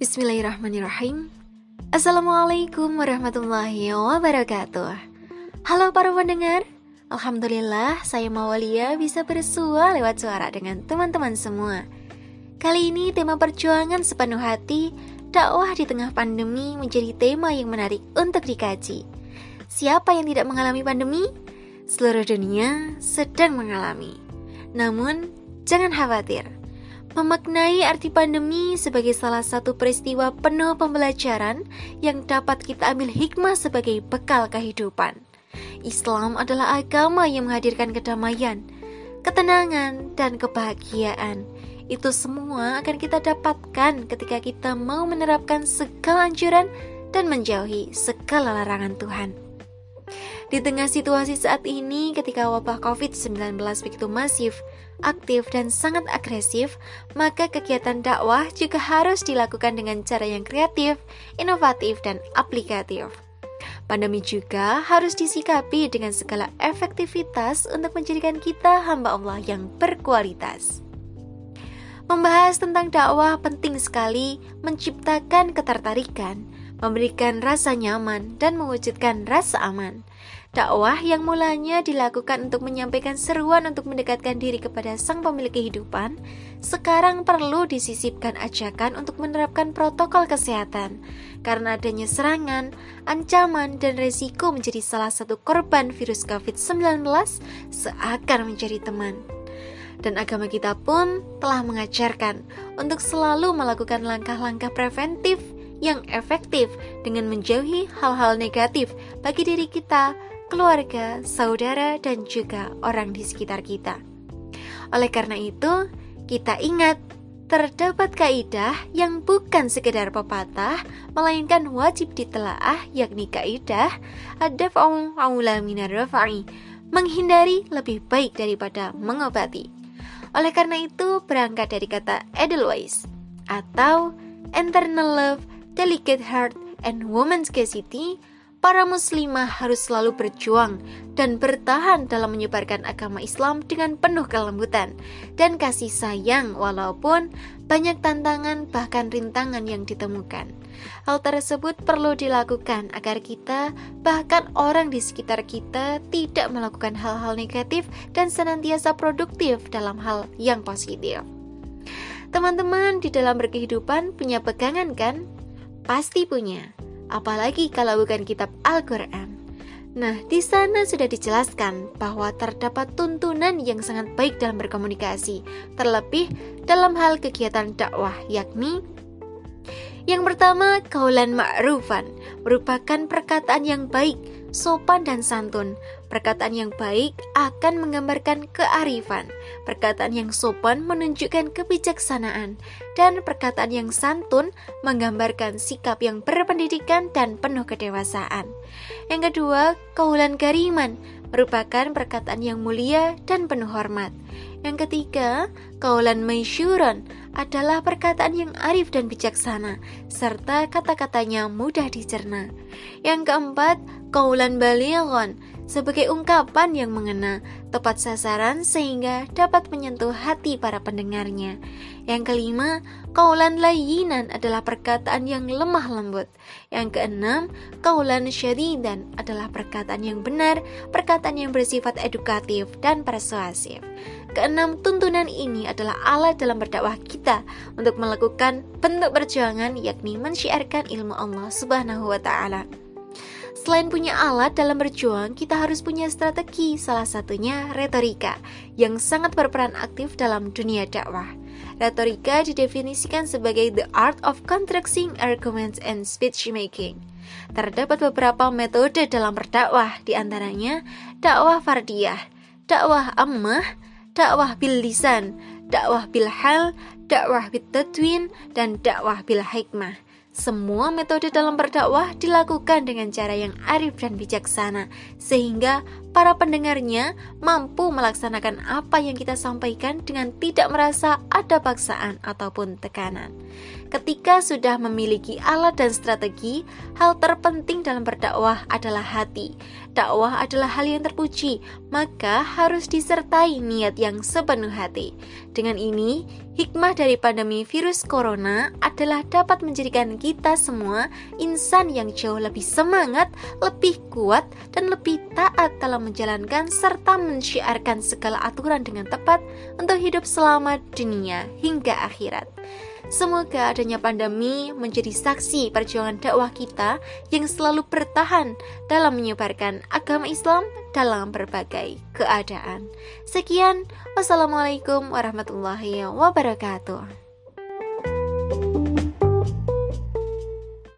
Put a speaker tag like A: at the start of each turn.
A: Bismillahirrahmanirrahim. Assalamualaikum warahmatullahi wabarakatuh. Halo para pendengar. Alhamdulillah saya Mawalia bisa bersua lewat suara dengan teman-teman semua. Kali ini tema perjuangan sepenuh hati Dakwah di tengah pandemi menjadi tema yang menarik untuk dikaji. Siapa yang tidak mengalami pandemi? Seluruh dunia sedang mengalami. Namun jangan khawatir Memaknai arti pandemi sebagai salah satu peristiwa penuh pembelajaran yang dapat kita ambil hikmah sebagai bekal kehidupan. Islam adalah agama yang menghadirkan kedamaian, ketenangan, dan kebahagiaan. Itu semua akan kita dapatkan ketika kita mau menerapkan segala anjuran dan menjauhi segala larangan Tuhan. Di tengah situasi saat ini, ketika wabah COVID-19 begitu masif, aktif, dan sangat agresif, maka kegiatan dakwah juga harus dilakukan dengan cara yang kreatif, inovatif, dan aplikatif. Pandemi juga harus disikapi dengan segala efektivitas untuk menjadikan kita hamba Allah yang berkualitas. Membahas tentang dakwah penting sekali menciptakan ketertarikan, memberikan rasa nyaman, dan mewujudkan rasa aman. Dakwah yang mulanya dilakukan untuk menyampaikan seruan untuk mendekatkan diri kepada sang pemilik kehidupan, sekarang perlu disisipkan ajakan untuk menerapkan protokol kesehatan. Karena adanya serangan, ancaman, dan resiko menjadi salah satu korban virus COVID-19 seakan menjadi teman. Dan agama kita pun telah mengajarkan untuk selalu melakukan langkah-langkah preventif yang efektif dengan menjauhi hal-hal negatif bagi diri kita, keluarga, saudara, dan juga orang di sekitar kita. Oleh karena itu, kita ingat terdapat kaidah yang bukan sekedar pepatah, melainkan wajib ditelaah, yakni kaidah ad-daf'u aula minar menghindari lebih baik daripada mengobati. Oleh karena itu, berangkat dari kata Edelweiss atau internal love, delicate heart, and woman's scarcity para muslimah harus selalu berjuang dan bertahan dalam menyebarkan agama Islam dengan penuh kelembutan dan kasih sayang walaupun banyak tantangan bahkan rintangan yang ditemukan. Hal tersebut perlu dilakukan agar kita bahkan orang di sekitar kita tidak melakukan hal-hal negatif dan senantiasa produktif dalam hal yang positif. Teman-teman di dalam berkehidupan punya pegangan kan? Pasti punya apalagi kalau bukan kitab Al-Quran. Nah, di sana sudah dijelaskan bahwa terdapat tuntunan yang sangat baik dalam berkomunikasi, terlebih dalam hal kegiatan dakwah, yakni yang pertama, kaulan ma'rufan merupakan perkataan yang baik, sopan dan santun. Perkataan yang baik akan menggambarkan kearifan. Perkataan yang sopan menunjukkan kebijaksanaan dan perkataan yang santun menggambarkan sikap yang berpendidikan dan penuh kedewasaan. Yang kedua, kaulan kariman merupakan perkataan yang mulia dan penuh hormat. Yang ketiga, kaulan maisyuron adalah perkataan yang arif dan bijaksana, serta kata-katanya mudah dicerna. Yang keempat, kaulan balighon sebagai ungkapan yang mengena, tepat sasaran sehingga dapat menyentuh hati para pendengarnya. Yang kelima, kaulan layinan adalah perkataan yang lemah lembut. Yang keenam, kaulan syadidan adalah perkataan yang benar, perkataan yang bersifat edukatif dan persuasif. Keenam tuntunan ini adalah alat dalam berdakwah kita untuk melakukan bentuk perjuangan yakni mensyiarkan ilmu Allah Subhanahu wa taala. Selain punya alat dalam berjuang, kita harus punya strategi, salah satunya retorika, yang sangat berperan aktif dalam dunia dakwah. Retorika didefinisikan sebagai the art of constructing arguments and speech making. Terdapat beberapa metode dalam berdakwah, di antaranya dakwah fardiyah, dakwah ammah, dakwah bil lisan, dakwah bil hal, dakwah bil tatwin, dan dakwah bil hikmah. Semua metode dalam berdakwah dilakukan dengan cara yang arif dan bijaksana, sehingga para pendengarnya mampu melaksanakan apa yang kita sampaikan dengan tidak merasa ada paksaan ataupun tekanan. Ketika sudah memiliki alat dan strategi, hal terpenting dalam berdakwah adalah hati. Dakwah adalah hal yang terpuji, maka harus disertai niat yang sepenuh hati. Dengan ini, hikmah dari pandemi virus corona adalah dapat menjadikan kita semua insan yang jauh lebih semangat, lebih kuat, dan lebih taat dalam menjalankan serta mensyiarkan segala aturan dengan tepat untuk hidup selamat dunia hingga akhirat. Semoga adanya pandemi menjadi saksi perjuangan dakwah kita yang selalu bertahan dalam menyebarkan agama Islam dalam berbagai keadaan. Sekian, wassalamualaikum warahmatullahi wabarakatuh.